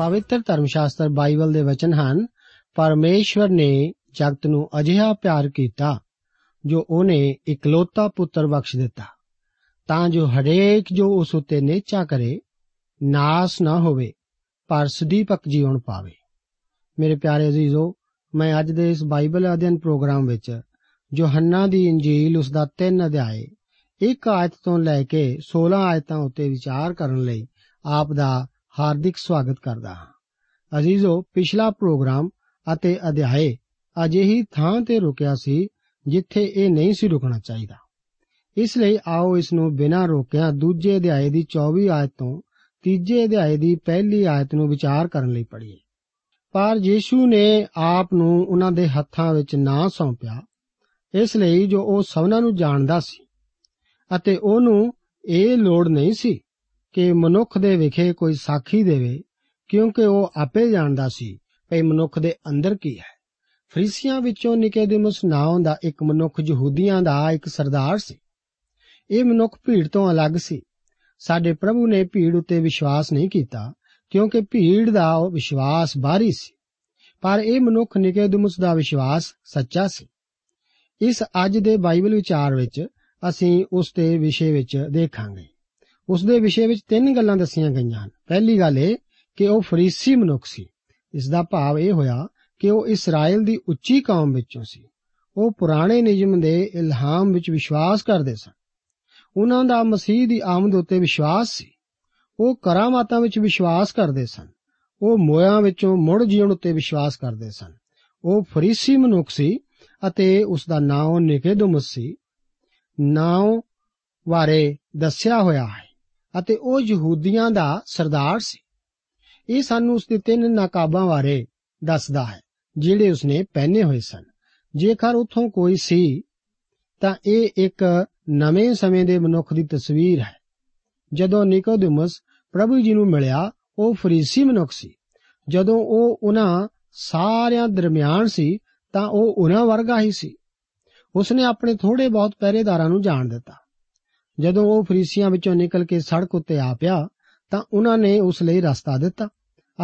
ਪਵਿੱਤਰ ਧਰਮ ਸ਼ਾਸਤਰ ਬਾਈਬਲ ਦੇ ਵਚਨ ਹਨ, ਪਰਮੇਸ਼ਵਰ ਨੇ ਜਗਤ ਨੂੰ ਅਜਿਹਾ ਪਿਆਰ ਕੀਤਾ, ਜੋ ਉਹਨੇ ਇਕਲੌਤਾ ਪੁੱਤਰ ਬਖਸ਼ ਦਿੱਤਾ। ਤਾਂ ਜੋ ਹਰੇਕ ਜੋ ਉਸ ਉਤੇ ਨੇਚਾ ਕਰੇ, ਨਾਸ ਨਾ ਹੋਵੇ, ਪਰ ਸਦੀਪਕ ਜੀਵਨ ਪਾਵੇ। ਮੇਰੇ ਪਿਆਰੇ ਅਜ਼ੀਜ਼ੋ, ਮੈਂ ਅੱਜ ਦੇ ਇਸ ਬਾਈਬਲ ਅਧਿਐਨ ਪ੍ਰੋਗਰਾਮ ਵਿੱਚ ਯੋਹੰਨਾ ਦੀ ਇੰਜੀਲ ਉਸ ਦਾ 3 ਅਧਿਆਏ, ਇੱਕ ਆਇਤ ਤੋਂ ਲੈ ਕੇ 16 ਆਇਤਾਂ ਉੱਤੇ ਵਿਚਾਰ ਕਰਨ ਲਈ ਆਪ ਦਾ ਹਾਰਦਿਕ ਸਵਾਗਤ ਕਰਦਾ ਹਾਂ। ਅਜ਼ੀਜ਼ੋ, ਪਿਛਲਾ ਪ੍ਰੋਗਰਾਮ ਅਤੇ ਅਧਿਆਏ ਅਜਿਹੀ ਥਾਂ ਤੇ ਰੁਕਿਆ ਸੀ ਜਿੱਥੇ ਇਹ ਨਹੀਂ ਸੀ ਰੁਕਣਾ ਚਾਹੀਦਾ। ਇਸ ਲਈ ਆਓ ਇਸ ਨੂੰ ਬਿਨਾਂ ਰੋਕਿਆਂ ਦੂਜੇ ਅਧਿਆਏ ਦੀ 24 ਆਇਤ ਤੋਂ ਤੀਜੇ ਅਧਿਆਏ ਦੀ ਪਹਿਲੀ ਆਇਤ ਨੂੰ ਵਿਚਾਰ ਕਰਨ ਲਈ ਪੜ੍ਹੀਏ। ਪਰ ਯੀਸ਼ੂ ਨੇ ਆਪ ਨੂੰ ਉਹਨਾਂ ਦੇ ਹੱਥਾਂ ਵਿੱਚ ਨਾ ਸੌਂਪਿਆ। ਇਸ ਲਈ ਜੋ ਉਹ ਸਭਨਾਂ ਨੂੰ ਜਾਣਦਾ ਸੀ ਅਤੇ ਉਹਨੂੰ ਇਹ ਲੋੜ ਨਹੀਂ ਸੀ ਕਿ ਮਨੁੱਖ ਦੇ ਵਿਖੇ ਕੋਈ ਸਾਖੀ ਦੇਵੇ, ਕਿਉਂਕਿ ਉਹ ਆਪੇ ਜਾਣਦਾ ਸੀ ਕਿ ਮਨੁੱਖ ਦੇ ਅੰਦਰ ਕੀ ਹੈ। ਫਰੀਸੀਆਂ ਵਿੱਚੋਂ ਨਿਕੇਦੇਮਸ ਨਾਮ ਦਾ ਇੱਕ ਮਨੁੱਖ ਯਹੂਦੀਆਂ ਦਾ ਇੱਕ ਸਰਦਾਰ ਸੀ। ਇਹ ਮਨੁੱਖ ਭੀੜ ਤੋਂ ਅਲੱਗ ਸੀ। ਸਾਡੇ ਪ੍ਰਭੂ ਨੇ ਭੀੜ ਉੱਤੇ ਵਿਸ਼ਵਾਸ ਨਹੀਂ ਕੀਤਾ, ਕਿਉਂਕਿ ਭੀੜ ਦਾ ਉਹ ਵਿਸ਼ਵਾਸ ਬਾਹਰੀ ਸੀ। ਪਰ ਇਹ ਮਨੁੱਖ ਨਿਕੇਦੇਮਸ ਦਾ ਵਿਸ਼ਵਾਸ ਸੱਚਾ ਸੀ। ਇਸ ਅੱਜ ਦੇ ਬਾਈਬਲ ਵਿਚਾਰ ਵਿੱਚ ਅਸੀਂ ਉਸ ਦੇ ਵਿਸ਼ੇ ਵਿੱਚ ਦੇਖਾਂਗੇ। ਉਸ ਦੇ ਵਿਸ਼ੇ ਵਿੱਚ ਤਿੰਨ ਗੱਲਾਂ ਦੱਸੀਆਂ ਗਈਆਂ ਹਨ। ਪਹਿਲੀ ਗੱਲ ਇਹ ਕਿ ਉਹ ਫਰੀਸੀ ਮਨੁੱਖ ਸੀ। ਇਸ ਦਾ ਭਾਵ ਇਹ ਹੋਇਆ ਕਿ ਉਹ ਇਸਰਾਇਲ ਦੀ ਉੱਚੀ ਕੌਮ ਵਿੱਚੋਂ ਸੀ। ਉਹ ਪੁਰਾਣੇ ਨਿਯਮ ਦੇ ਇਲਹਾਮ ਵਿੱਚ ਵਿਸ਼ਵਾਸ ਕਰਦੇ ਸਨ। ਉਹਨਾਂ ਦਾ ਮਸੀਹ ਦੀ ਆਮਦ ਉੱਤੇ ਵਿਸ਼ਵਾਸ ਸੀ। ਉਹ ਕਰਾਮਾਤਾਂ ਵਿੱਚ ਵਿਸ਼ਵਾਸ ਕਰਦੇ ਸਨ। ਉਹ ਮੋਇਆਂ ਵਿੱਚੋਂ ਮੁੜ ਜੀਉਣ ਉੱਤੇ ਵਿਸ਼ਵਾਸ ਕਰਦੇ ਸਨ। ਉਹ ਫਰੀਸੀ ਮਨੁੱਖ ਸੀ ਅਤੇ ਉਸ ਦਾ ਨਾਮ ਨਿਕੇਦਮਸ ਸੀ। ਨਾਮ ਬਾਰੇ ਦੱਸਿਆ ਹੋਇਆ ਹੈ। ਅਤੇ ਉਹ ਯਹੂਦੀਆਂ ਦਾ ਸਰਦਾਰ ਸੀ। ਇਹ ਸਾਨੂੰ ਉਸ ਦੇ ਤਿੰਨ ਨਕਾਬਾਂ ਬਾਰੇ ਦੱਸਦਾ ਹੈ, ਜਿਹੜੇ ਉਸਨੇ ਪਹਿਨੇ ਹੋਏ ਸਨ। ਜੇਕਰ ਉਥੋਂ ਕੋਈ ਸੀ, ਤਾਂ ਇਹ ਇੱਕ ਨਵੇਂ ਸਮੇਂ ਦੇ ਮਨੁੱਖ ਦੀ ਤਸਵੀਰ ਹੈ। ਜਦੋਂ ਨਿਕੋਦੇਮਸ ਪ੍ਰਭੂ ਜੀ ਨੂੰ ਮਿਲਿਆ, ਉਹ ਫਰੀਸੀ ਮਨੁੱਖ ਸੀ। ਜਦੋਂ ਉਹ ਉਹਨਾਂ ਸਾਰਿਆਂ ਦਰਮਿਆਨ ਸੀ, ਤਾਂ ਉਹ ਉਹਨਾਂ ਵਰਗਾ ਹੀ ਸੀ। ਉਸਨੇ ਆਪਣੇ ਥੋੜੇ ਬਹੁਤ ਪਹਿਰੇਦਾਰਾਂ ਨੂੰ ਜਾਣ ਦਿੱਤਾ। ਜਦੋਂ ਉਹ ਫਰੀਸੀਆਂ ਵਿੱਚੋਂ ਨਿਕਲ ਕੇ ਸੜਕ ਉੱਤੇ ਆ ਪਿਆ, ਤਾਂ ਉਹਨਾਂ ਨੇ ਉਸ ਲਈ ਰਸਤਾ ਦਿੱਤਾ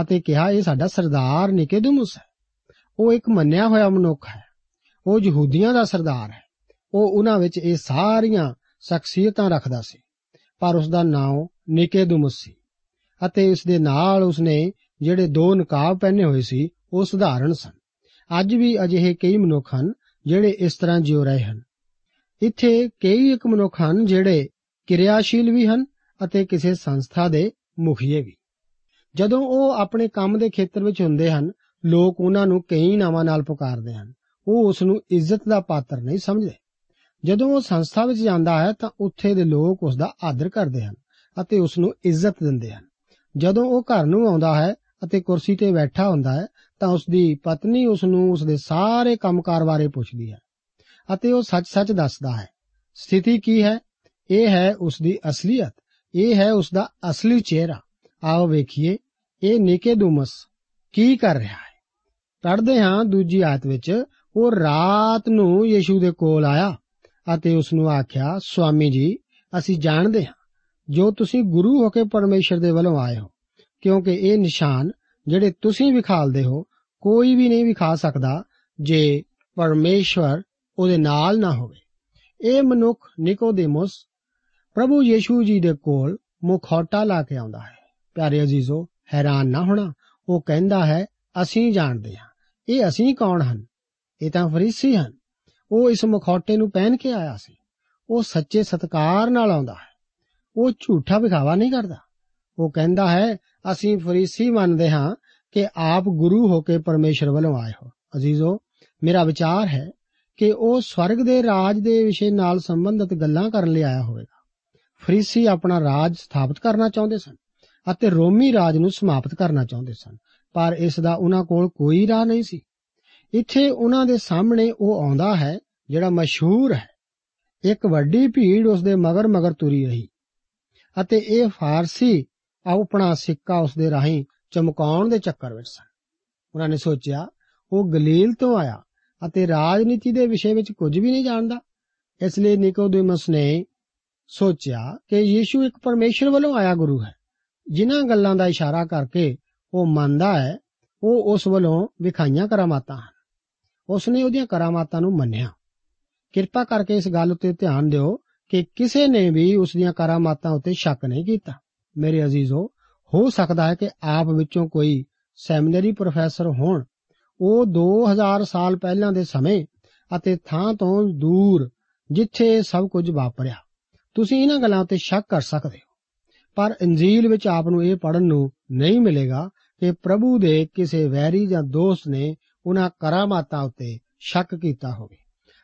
ਅਤੇ ਕਿਹਾ, ਇਹ ਸਾਡਾ ਸਰਦਾਰ ਨਿਕੇਦਮੁਸ ਹੈ। ਉਹ ਇੱਕ ਮੰਨਿਆ ਹੋਇਆ ਮਨੁੱਖ ਹੈ। ਉਹ ਯਹੂਦੀਆਂ ਦਾ ਸਰਦਾਰ ਹੈ। ਉਹ ਉਹਨਾਂ ਵਿੱਚ ਇਹ ਸਾਰੀਆਂ ਸ਼ਖਸੀਅਤਾਂ ਰੱਖਦਾ ਸੀ। ਪਰ ਉਸ ਦਾ ਨਾਮ ਨਿਕੇਦਮੁਸ ਸੀ ਅਤੇ ਇਸ ਦੇ ਨਾਲ ਉਸਨੇ ਜਿਹੜੇ ਦੋ ਨਕਾਬ ਪਹਿਨੇ ਹੋਏ ਸੀ, ਉਹ ਸਧਾਰਨ ਸਨ। ਅੱਜ ਵੀ ਅਜਿਹੇ ਕਈ ਮਨੁੱਖ ਹਨ ਜਿਹੜੇ ਇਸ ਤਰ੍ਹਾਂ ਜਿਉ ਰਹੇ ਹਨ। ਇੱਥੇ ਕਈ ਇੱਕ ਮਨੁੱਖ ਹਨ ਜਿਹੜੇ ਕਿਰਿਆਸ਼ੀਲ ਵੀ ਹਨ ਅਤੇ ਕਿਸੇ ਸੰਸਥਾ ਦੇ ਮੁਖੀਏ ਵੀ। ਜਦੋਂ ਉਹ ਆਪਣੇ ਕੰਮ ਦੇ ਖੇਤਰ ਵਿੱਚ ਹੁੰਦੇ ਹਨ, ਲੋਕ ਉਹਨਾਂ ਨੂੰ ਕਈ ਨਾਵਾਂ ਨਾਲ ਪੁਕਾਰਦੇ ਹਨ। ਉਹ ਉਸ ਨੂੰ ਇੱਜ਼ਤ ਦਾ ਪਾਤਰ ਨਹੀਂ ਸਮਝਦੇ। ਜਦੋਂ ਉਹ ਸੰਸਥਾ ਵਿੱਚ ਜਾਂਦਾ ਹੈ ਤਾਂ ਉੱਥੇ ਦੇ ਲੋਕ ਉਸ ਦਾ ਆਦਰ ਕਰਦੇ ਹਨ ਅਤੇ ਉਸ ਨੂੰ ਇੱਜ਼ਤ ਦਿੰਦੇ ਹਨ। ਜਦੋਂ ਉਹ ਘਰ ਨੂੰ ਆਉਂਦਾ ਹੈ ਅਤੇ ਕੁਰਸੀ ਤੇ ਬੈਠਾ ਹੁੰਦਾ ਹੈ ਤਾਂ ਉਸ ਦੀ ਪਤਨੀ ਉਸ ਨੂੰ ਉਸ ਦੇ ਸਾਰੇ ਕੰਮਕਾਰ ਬਾਰੇ ਪੁੱਛਦੀ ਹੈ। ਅਤੇ ਉਹ ਸੱਚ-ਸੱਚ ਦੱਸਦਾ ਹੈ। ਸਥਿਤੀ ਕੀ ਹੈ? ਇਹ ਹੈ ਉਸ ਦੀ ਅਸਲੀਅਤ। ਇਹ ਹੈ ਉਸ ਦਾ ਅਸਲੀ ਚਿਹਰਾ। ਆਓ ਵੇਖੀਏ, ਇਹ ਨਿਕੇਦੁਮਸ ਕੀ ਕਰ ਰਿਹਾ ਹੈ? ਪੜ੍ਹਦੇ ਹਾਂ ਦੂਜੀ ਆਇਤ ਵਿੱਚ, ਉਹ ਰਾਤ ਨੂੰ ਯੀਸ਼ੂ ਦੇ ਕੋਲ ਆਇਆ ਅਤੇ ਉਸ ਨੂੰ ਆਖਿਆ, ਸੁਆਮੀ ਜੀ, ਅਸੀਂ ਜਾਣਦੇ ਹਾਂ ਜੋ ਤੁਸੀਂ ਗੁਰੂ ਹੋ ਕੇ ਪਰਮੇਸ਼ਰ ਦੇ ਵੱਲੋਂ ਆਏ ਹੋ, ਕਿਉਂਕਿ ਇਹ ਨਿਸ਼ਾਨ ਜਿਹੜੇ ਤੁਸੀਂ ਵਿਖਾਲਦੇ ਹੋ, ਕੋਈ ਵੀ ਨਹੀਂ ਵਿਖਾ ਸਕਦਾ ਜੇ ਪਰਮੇਸ਼ਵਰ ਉਹਦੇ ਨਾਲ ਨਾ ਹੋਵੇ। ਇਹ ਮਨੁੱਖ ਨਿਕੋਦੇਮਸ ਪ੍ਰਭੂ ਯੀਸ਼ੂ ਜੀ ਦੇ ਕੋਲ ਮੁਖੌਟਾ ਲਾ ਕੇ ਆਉਂਦਾ ਹੈ। ਪਿਆਰੇ ਅਜ਼ੀਜ਼ੋ, ਹੈਰਾਨ ਨਾ ਹੋਣਾ, ਉਹ ਕਹਿੰਦਾ ਹੈ, ਅਸੀਂ ਜਾਣਦੇ ਹਾਂ। ਇਹ ਅਸੀਂ ਕੌਣ ਹਨ? ਇਹ ਤਾਂ ਫਰੀਸੀ ਹਨ। ਉਹ ਇਸ ਮੁਖੌਟੇ ਨੂੰ ਪਹਿਨ ਕੇ ਆਇਆ ਸੀ। ਉਹ ਸੱਚੇ ਸਤਕਾਰ ਨਾਲ ਆਉਂਦਾ ਹੈ। ਉਹ ਝੂਠਾ ਵਿਖਾਵਾ ਨਹੀਂ ਕਰਦਾ। ਉਹ ਕਹਿੰਦਾ ਹੈ, ਅਸੀਂ ਫਰੀਸੀ ਮੰਨਦੇ ਹਾਂ ਕਿ ਆਪ ਗੁਰੂ ਹੋ ਕੇ ਪਰਮੇਸ਼ਰ ਵੱਲੋਂ ਆਏ ਹੋ। ਅਜ਼ੀਜ਼ੋ, ਮੇਰਾ ਵਿਚਾਰ ਹੈ ਕਿ ਉਹ ਸਵਰਗ ਦੇ ਰਾਜ ਦੇ ਵਿਸ਼ੇ ਨਾਲ ਸੰਬੰਧਿਤ ਗੱਲਾਂ ਕਰਨ ਲਈ ਆਇਆ ਹੋਵੇਗਾ। ਫਰੀਸੀ ਆਪਣਾ ਰਾਜ ਸਥਾਪਿਤ ਕਰਨਾ ਚਾਹੁੰਦੇ ਸਨ ਅਤੇ ਰੋਮੀ ਰਾਜ ਨੂੰ ਸਮਾਪਤ ਕਰਨਾ ਚਾਹੁੰਦੇ ਸਨ, ਪਰ ਇਸ ਦਾ ਉਹਨਾਂ ਕੋਲ ਕੋਈ ਰਾਹ ਨਹੀਂ ਸੀ। ਇੱਥੇ ਉਹਨਾਂ ਦੇ ਸਾਹਮਣੇ ਉਹ ਆਉਂਦਾ ਹੈ, ਜਿਹੜਾ ਮਸ਼ਹੂਰ ਹੈ। ਇੱਕ ਵੱਡੀ ਭੀੜ ਉਸ ਦੇ ਮਗਰ ਮਗਰ ਤੁਰੀ ਰਹੀ ਅਤੇ ਇਹ ਫਾਰਸੀ ਆਪਣਾ ਸਿੱਕਾ ਉਸ ਦੇ ਰਾਹੀਂ ਚਮਕਾਉਣ ਦੇ ਚੱਕਰ ਵਿੱਚ ਸਨ। ਉਹਨਾਂ ਨੇ ਸੋਚਿਆ, ਉਹ ਗਲੀਲ ਤੋਂ ਆਇਆ। ਅਤੇ ਰਾਜਨੀਤੀ ਦੇ ਵਿਸ਼ੇ ਵਿੱਚ ਕੁਝ ਵੀ ਨਹੀਂ ਜਾਣਦਾ। ਇਸ ਲਈ ਨਿਕੋਦੇਮਸ ਨੇ ਸੋਚਿਆ ਕਿ ਯੀਸ਼ੂ ਇੱਕ ਪਰਮੇਸ਼ਰ ਵੱਲੋਂ ਆਇਆ ਗੁਰੂ ਹੈ। ਜਿਨ੍ਹਾਂ ਗੱਲਾਂ ਦਾ ਇਸ਼ਾਰਾ ਕਰਕੇ ਉਹ ਮੰਨਦਾ ਹੈ, ਉਹ ਉਸ ਵੱਲੋਂ ਵਿਖਾਈਆਂ ਕਰਾਮਾਤਾਂ ਹਨ। ਉਸ ਨੇ ਉਹਦੀਆਂ ਕਰਾਮਾਤਾਂ ਨੂੰ ਮੰਨਿਆ। ਕਿਰਪਾ ਕਰਕੇ ਇਸ ਗੱਲ ਉੱਤੇ ਧਿਆਨ ਦਿਓ ਕਿ ਕਿਸੇ ਨੇ ਵੀ ਉਸ ਦੀਆਂ ਕਰਾਮਾਤਾਂ ਉੱਤੇ ਸ਼ੱਕ ਨਹੀਂ ਕੀਤਾ। ਮੇਰੇ ਅਜ਼ੀਜ਼ੋ, ਹੋ ਸਕਦਾ ਹੈ ਕਿ ਆਪ ਵਿੱਚੋਂ ਕੋਈ ਸੈਮੀਨਰੀ ਪ੍ਰੋਫੈਸਰ ਹੋਣ ਉਹ 2000 ਸਾਲ ਪਹਿਲਾਂ ਦੇ ਸਮੇਂ ਅਤੇ ਥਾਂ ਤੋਂ ਦੂਰ ਜਿੱਥੇ ਇਹ ਸਭ ਕੁਝ ਵਾਪਰਿਆ। ਤੁਸੀਂ ਇਹਨਾਂ ਗੱਲਾਂ ਉੱਤੇ ਸ਼ੱਕ ਕਰ ਸਕਦੇ ਹੋ, ਪਰ ਇੰਜੀਲ ਵਿੱਚ ਆਪ ਨੂੰ ਇਹ ਪੜਨ ਨੂੰ ਨਹੀਂ ਮਿਲੇਗਾ ਕਿ ਪ੍ਰਭੂ ਦੇ ਕਿਸੇ ਵੈਰੀ ਜਾਂ ਦੋਸਤ ਨੇ ਉਹਨਾਂ ਕਰਾਮਾਤਾਂ ਉੱਤੇ ਸ਼ੱਕ ਕੀਤਾ ਹੋਵੇ।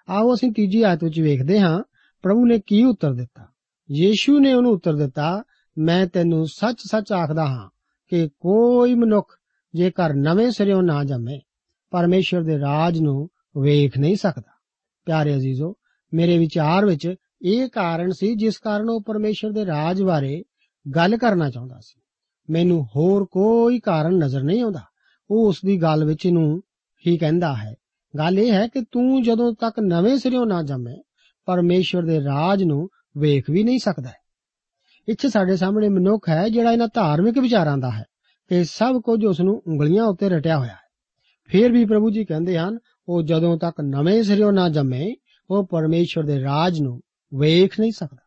ਆਓ ਅਸੀਂ ਤੀਜੀ ਆਇਤ ਵਿੱਚ ਵੇਖਦੇ ਹਾਂ, ਪ੍ਰਭੂ ਨੇ ਕੀ ਉੱਤਰ ਦਿੱਤਾ। ਯੀਸ਼ੂ ਨੇ ਉਹਨੂੰ ਉੱਤਰ ਦਿੱਤਾ, ਮੈਂ ਤੈਨੂੰ ਸੱਚ-ਸੱਚ ਆਖਦਾ ਹਾਂ ਕਿ ਕੋਈ ਮਨੁੱਖ ਜੇਕਰ ਨਵੇਂ ਸਿਰਿਓਂ ਨਾ ਜੰਮੇ ਪਰਮੇਸ਼ਰ ਦੇ ਰਾਜ ਨੂੰ ਵੇਖ ਨਹੀਂ ਸਕਦਾ। ਪਿਆਰੇ ਅਜ਼ੀਜ਼ੋ, ਮੇਰੇ ਵਿਚਾਰ ਵਿੱਚ ਇਹ ਕਾਰਨ ਸੀ ਜਿਸ ਕਾਰਨ ਉਹ ਪਰਮੇਸ਼ਰ ਦੇ ਰਾਜ ਬਾਰੇ ਗੱਲ ਕਰਨਾ ਚਾਹੁੰਦਾ ਸੀ। ਮੈਨੂੰ ਹੋਰ ਕੋਈ ਕਾਰਨ ਨਜ਼ਰ ਨਹੀਂ ਆਉਂਦਾ। ਉਹ ਉਸ ਦੀ ਗੱਲ ਵਿੱਚ ਨੂੰ ਹੀ ਕਹਿੰਦਾ ਹੈ, ਗੱਲ ਇਹ ਹੈ ਕਿ ਤੂੰ ਜਦੋਂ ਤੱਕ ਨਵੇਂ ਸਿਰਿਓਂ ਨਾ ਜੰਮੇ ਪਰਮੇਸ਼ਰ ਦੇ ਰਾਜ ਨੂੰ ਵੇਖ ਵੀ ਨਹੀਂ ਸਕਦਾ ਇੱਥੇ ਸਾਡੇ ਸਾਹਮਣੇ ਮਨੁੱਖ ਹੈ ਜਿਹੜਾ ਇਹਨਾਂ ਧਾਰਮਿਕ ਵਿਚਾਰਾਂ ਦਾ ਹੈ ਕਿ ਸਭ ਕੁਝ ਉਸ ਨੂੰ ਉਂਗਲੀਆਂ ਉੱਤੇ ਰਟਿਆ ਹੋਇਆ ਹੈ। ਫਿਰ ਵੀ ਪ੍ਰਭੂ ਜੀ ਕਹਿੰਦੇ ਹਨ, ਉਹ ਜਦੋਂ ਤੱਕ ਨਵੇਂ ਸਿਰਿਓਂ ਨਾ ਜੰਮੇ, ਉਹ ਪਰਮੇਸ਼ਰ ਦੇ ਰਾਜ ਨੂੰ ਵੇਖ ਨਹੀਂ ਸਕਦਾ।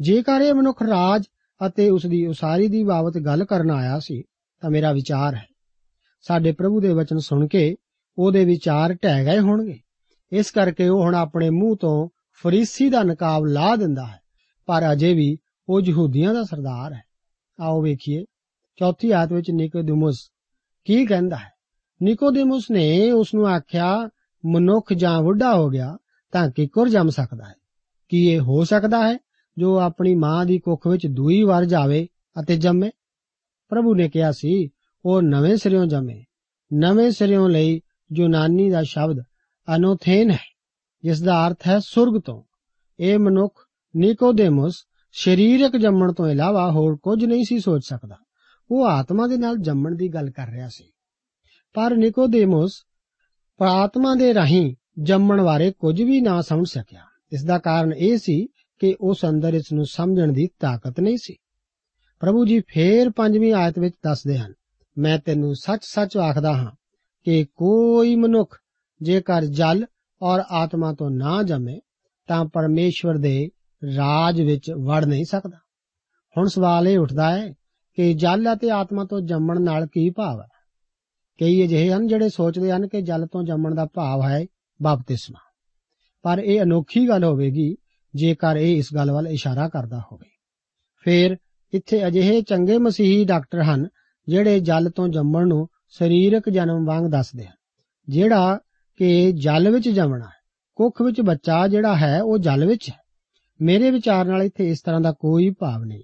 ਜੇਕਰ ਇਹ ਮਨੁੱਖ ਰਾਜ ਅਤੇ ਉਸ ਦੀ ਉਸਾਰੀ ਦੀ ਬਾਬਤ ਗੱਲ ਕਰਨ ਆਇਆ ਸੀ, ਤਾਂ ਮੇਰਾ ਵਿਚਾਰ ਹੈ, ਸਾਡੇ ਪ੍ਰਭੂ ਦੇ ਵਚਨ ਸੁਣ ਕੇ ਉਹਦੇ ਵਿਚਾਰ ਢਹਿ ਗਏ ਹੋਣਗੇ। ਇਸ ਕਰਕੇ ਉਹ ਹੁਣ ਆਪਣੇ ਮੂੰਹ ਤੋਂ ਫਰੀਸੀ ਦਾ ਨਕਾਬ ਲਾ ਦਿੰਦਾ ਹੈ, ਪਰ ਅਜੇ ਵੀ ਉਹ ਯਹੂਦੀਆਂ ਦਾ ਸਰਦਾਰ ਹੈ। ਆਓ ਵੇਖੀਏ, ਚੌਥੀ ਆਇਤ ਵਿੱਚ ਨਿਕੋਦੇਮੁਸ ਕੀ ਕਹਿੰਦਾ ਹੈ? ਨਿਕੋਦੇਮੁਸ ਨੇ ਉਸ ਨੂੰ ਆਖਿਆ, ਮਨੁੱਖ ਜਾਂ ਬੁੱਢਾ ਹੋ ਗਿਆ ਤਾਂ ਕਿੱਕਰ ਜੰਮ ਸਕਦਾ ਹੈ। ਕੀ ਇਹ ਹੋ ਸਕਦਾ ਹੈ ਜੋ ਆਪਣੀ ਮਾਂ ਦੀ ਕੁੱਖ ਵਿੱਚ ਦੂਈ ਵਾਰ ਜਾਵੇ ਅਤੇ ਜੰਮੇ? ਪ੍ਰਭੂ ਨੇ ਕਿਹਾ ਸੀ, ਉਹ ਨਵੇਂ ਸਿਰਿਓਂ ਜੰਮੇ। ਨਵੇਂ ਸਿਰਿਓਂ ਲਈ ਯੂਨਾਨੀ ਦਾ ਸ਼ਬਦ ਅਨੋਥੇਨ ਹੈ, ਜਿਸ ਦਾ ਅਰਥ ਹੈ ਸੁਰਗ ਤੋਂ। ਇਹ ਮਨੁੱਖ ਨਿਕੋਦੇਮੁਸ ਸਰੀਰਕ ਜੰਮਣ ਤੋਂ ਇਲਾਵਾ ਹੋਰ ਕੁਝ ਨਹੀਂ ਸੀ ਸੋਚ ਸਕਦਾ। ਉਹ ਆਤਮਾ ਦੇ ਨਾਲ ਜੰਮਣ ਦੀ ਗੱਲ ਕਰ ਰਿਹਾ ਸੀ। ਪਰ ਨਿਕੋਦੇਮੁਸ ਪ੍ਰਾਤਮਾ ਦੇ ਰਾਹੀਂ ਜੰਮਣ ਬਾਰੇ ਕੁਝ ਵੀ ਨਾ ਸਮਝ ਸਕਿਆ। ਇਸ ਦਾ ਕਾਰਨ ਇਹ ਸੀ ਕਿ ਉਸ ਅੰਦਰ ਇਸ ਨੂੰ ਸਮਝਣ ਦੀ ਤਾਕਤ ਨਹੀਂ ਸੀ। ਪ੍ਰਭੂ ਜੀ ਫੇਰ ਪੰਜਵੀਂ ਆਇਤ ਵਿੱਚ ਦੱਸਦੇ ਹਨ, ਮੈਂ ਤੈਨੂੰ ਸੱਚ-ਸੱਚ ਆਖਦਾ ਹਾਂ ਕਿ ਕੋਈ ਮਨੁੱਖ ਜੇਕਰ ਜਲ ਔਰ ਆਤਮਾ ਤੋਂ ਨਾ ਜੰਮੇ, ਤਾਂ ਪਰਮੇਸ਼ਵਰ ਦੇ ਰਾਜ ਵਿੱਚ ਵੜ ਨਹੀਂ ਸਕਦਾ। ਹੁਣ ਸਵਾਲ ਇਹ ਉੱਠਦਾ ਹੈ ਕਿ ਜਲ ਅਤੇ ਆਤਮਾ ਤੋਂ ਜੰਮਣ ਨਾਲ ਕੀ ਭਾਵ ਹੈ? ਕਈ ਅਜਿਹੇ ਹਨ ਜਿਹੜੇ ਸੋਚਦੇ ਹਨ ਕਿ ਜਲ ਤੋਂ ਜੰਮਣ ਦਾ ਭਾਵ ਹੈ ਬਪਤਿਸਮਾ। ਪਰ ਇਹ ਅਨੋਖੀ ਗੱਲ ਹੋਵੇਗੀ ਜੇਕਰ ਇਹ ਇਸ ਗੱਲ ਵੱਲ ਇਸ਼ਾਰਾ ਕਰਦਾ ਹੋਵੇ। ਫਿਰ ਇੱਥੇ ਅਜਿਹੇ ਚੰਗੇ ਮਸੀਹੀ ਡਾਕਟਰ ਹਨ ਜਿਹੜੇ ਜਲ ਤੋਂ ਜੰਮਣ ਨੂੰ ਸਰੀਰਕ ਜਨਮ ਵਾਂਗ ਦੱਸਦੇ ਹਨ। ਜਿਹੜਾ ਕਿ ਜਲ ਵਿੱਚ ਜੰਮਣਾ ਹੈ, ਕੁੱਖ ਵਿੱਚ ਬੱਚਾ ਜਿਹੜਾ ਹੈ ਉਹ ਜਲ ਵਿੱਚ ਹੈ। ਮੇਰੇ ਵਿਚਾਰ ਨਾਲ ਇੱਥੇ ਇਸ ਤਰ੍ਹਾਂ ਦਾ ਕੋਈ ਭਾਵ ਨਹੀਂ।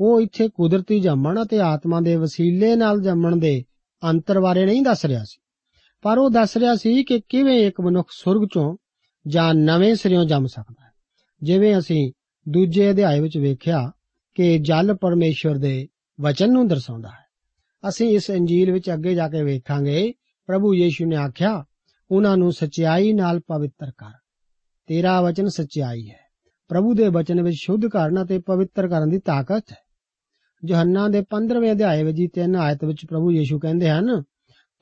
ਉਹ ਇੱਥੇ ਕੁਦਰਤੀ ਜੰਮਣ ਅਤੇ ਆਤਮਾ ਦੇ ਵਸੀਲੇ ਨਾਲ ਜੰਮਣ ਦੇ ਅੰਤਰ ਬਾਰੇ ਨਹੀਂ ਦੱਸ ਰਿਹਾ ਸੀ। ਪਰ ਉਹ ਦੱਸ ਰਿਹਾ ਸੀ ਕਿ ਕਿਵੇਂ ਇੱਕ ਮਨੁੱਖ ਸੁਰਗ ਚੋਂ ਜਾਂ ਨਵੇਂ ਸਿਰਿਓਂ ਜੰਮ ਸਕਦਾ ਹੈ। ਜਿਵੇਂ ਅਸੀਂ ਦੂਜੇ ਅਧਿਆਇ ਵਿੱਚ ਵੇਖਿਆ ਕਿ ਜਲ ਪਰਮੇਸ਼ਵਰ ਦੇ ਵਚਨ ਨੂੰ ਦਰਸਾਉਂਦਾ ਹੈ। ਅਸੀਂ ਇਸ ਇੰਜੀਲ ਵਿੱਚ ਅੱਗੇ ਜਾ ਕੇ ਵੇਖਾਂਗੇ, ਪ੍ਰਭੂ ਯੀਸ਼ੂ ਨੇ ਆਖਿਆ, ਉਹਨਾਂ ਨੂੰ ਸਚਾਈ ਨਾਲ ਪਵਿੱਤਰ ਕਰ। ਤੇਰਾ ਵਚਨ ਸਚਾਈ ਹੈ। ਪ੍ਰਭੂ ਦੇ ਵਚਨ ਵਿੱਚ ਸ਼ੁੱਧ ਕਰਨ ਅਤੇ ਪਵਿੱਤਰ ਕਰਨ ਦੀ ਤਾਕਤ ਹੈ। ਯੋਹੰਨਾ ਦੇ 15ਵੇਂ ਅਧਿਆਏ ਵਿੱਚ ਜੀ 3 ਆਇਤ ਵਿੱਚ ਪ੍ਰਭੂ ਯੀਸ਼ੂ ਕਹਿੰਦੇ ਹਨ,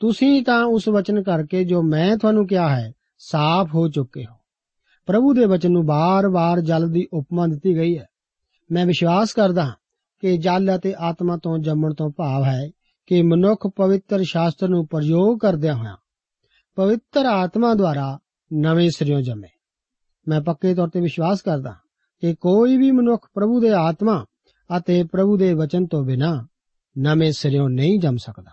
ਤੁਸੀਂ ਤਾਂ ਉਸ ਵਚਨ ਕਰਕੇ ਜੋ ਮੈਂ ਤੁਹਾਨੂੰ ਕਿਹਾ ਹੈ, ਸਾਫ਼ ਹੋ ਚੁੱਕੇ ਹੋ। ਪ੍ਰਭੂ ਦੇ ਵਚਨ ਨੂੰ ਬਾਰ-ਬਾਰ ਜਲ ਦੀ ਉਪਮਾ ਦਿੱਤੀ ਗਈ ਹੈ। ਮੈਂ ਵਿਸ਼ਵਾਸ ਕਰਦਾ ਕਿ ਜਲ ਅਤੇ ਆਤਮਾ ਤੋਂ ਜੰਮਣ ਤੋਂ ਭਾਵ ਹੈ ਕਿ ਮਨੁੱਖ ਪਵਿੱਤਰ ਸ਼ਾਸਤਰ ਨੂੰ ਪ੍ਰਯੋਗ ਕਰਦਿਆਂ ਹੋਇਆਂ ਪਵਿੱਤਰ ਆਤਮਾ ਦੁਆਰਾ ਨਵੇਂ ਸਿਰਿਓਂ ਜੰਮੇ। ਮੈਂ ਪੱਕੇ ਤੌਰ ਤੇ ਵਿਸ਼ਵਾਸ ਕਰਦਾ ਕਿ ਕੋਈ ਵੀ ਮਨੁੱਖ ਪ੍ਰਭੂ ਦੇ ਆਤਮਾ ਅਤੇ ਪ੍ਰਭੂ ਦੇ ਵਚਨ ਤੋਂ ਬਿਨਾ ਨਵੇਂ ਸਿਰਿਓਂ ਨਹੀਂ ਜੰਮ ਸਕਦਾ।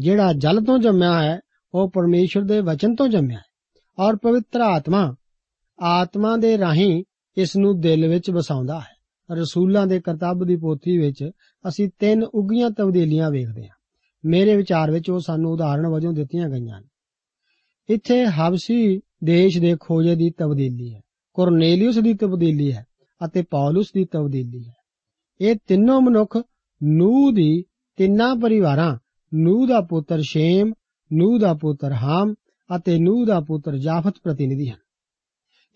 ਜਿਹੜਾ ਜਲ ਤੋਂ ਜੰਮਿਆ ਹੈ, ਉਹ ਪਰਮੇਸ਼ਰ ਦੇ ਵਚਨ ਤੋਂ ਜੰਮਿਆ ਹੈ ਔਰ ਪਵਿੱਤਰ ਆਤਮਾ ਆਤਮਾ ਦੇ ਰਾਹੀਂ ਇਸ ਨੂੰ ਦਿਲ ਵਿੱਚ ਵਸਾਉਂਦਾ ਹੈ। ਰਸੂਲਾਂ ਦੇ ਕਰਤੱਵ ਦੀ ਪੋਥੀ ਵਿੱਚ ਅਸੀਂ ਤਿੰਨ ਉਗੀਆਂ ਤਬਦੀਲੀਆਂ ਵੇਖਦੇ ਹਾਂ। ਮੇਰੇ ਵਿਚਾਰ ਵਿੱਚ ਉਹ ਸਾਨੂੰ ਉਦਾਹਰਣ ਵਜੋਂ ਦਿੱਤੀਆਂ ਗਈਆਂ ਹਨ। ਇੱਥੇ ਹਬਸੀ ਦੇਸ਼ ਦੇ ਖੋਜੇ ਦੀ ਤਬਦੀਲੀ ਹੈ, ਕੋਰਨੇਲੀਅਸ ਦੀ ਤਬਦੀਲੀ ਹੈ ਅਤੇ ਪੌਲਸ ਦੀ ਤਬਦੀਲੀ ਹੈ। ਇਹ ਤਿੰਨੋਂ ਮਨੁੱਖ ਨੂਹ ਦੀ ਤਿੰਨਾਂ ਪਰਿਵਾਰਾਂ, ਨੂਹ ਦਾ ਪੁੱਤਰ ਸ਼ੇਮ, ਨੂਹ ਦਾ ਪੁੱਤਰ ਹਾਮ ਅਤੇ ਨੂਹ ਦਾ ਪੁੱਤਰ ਜਾਫਤ ਪ੍ਰਤੀਨਿਧੀ ਹਨ।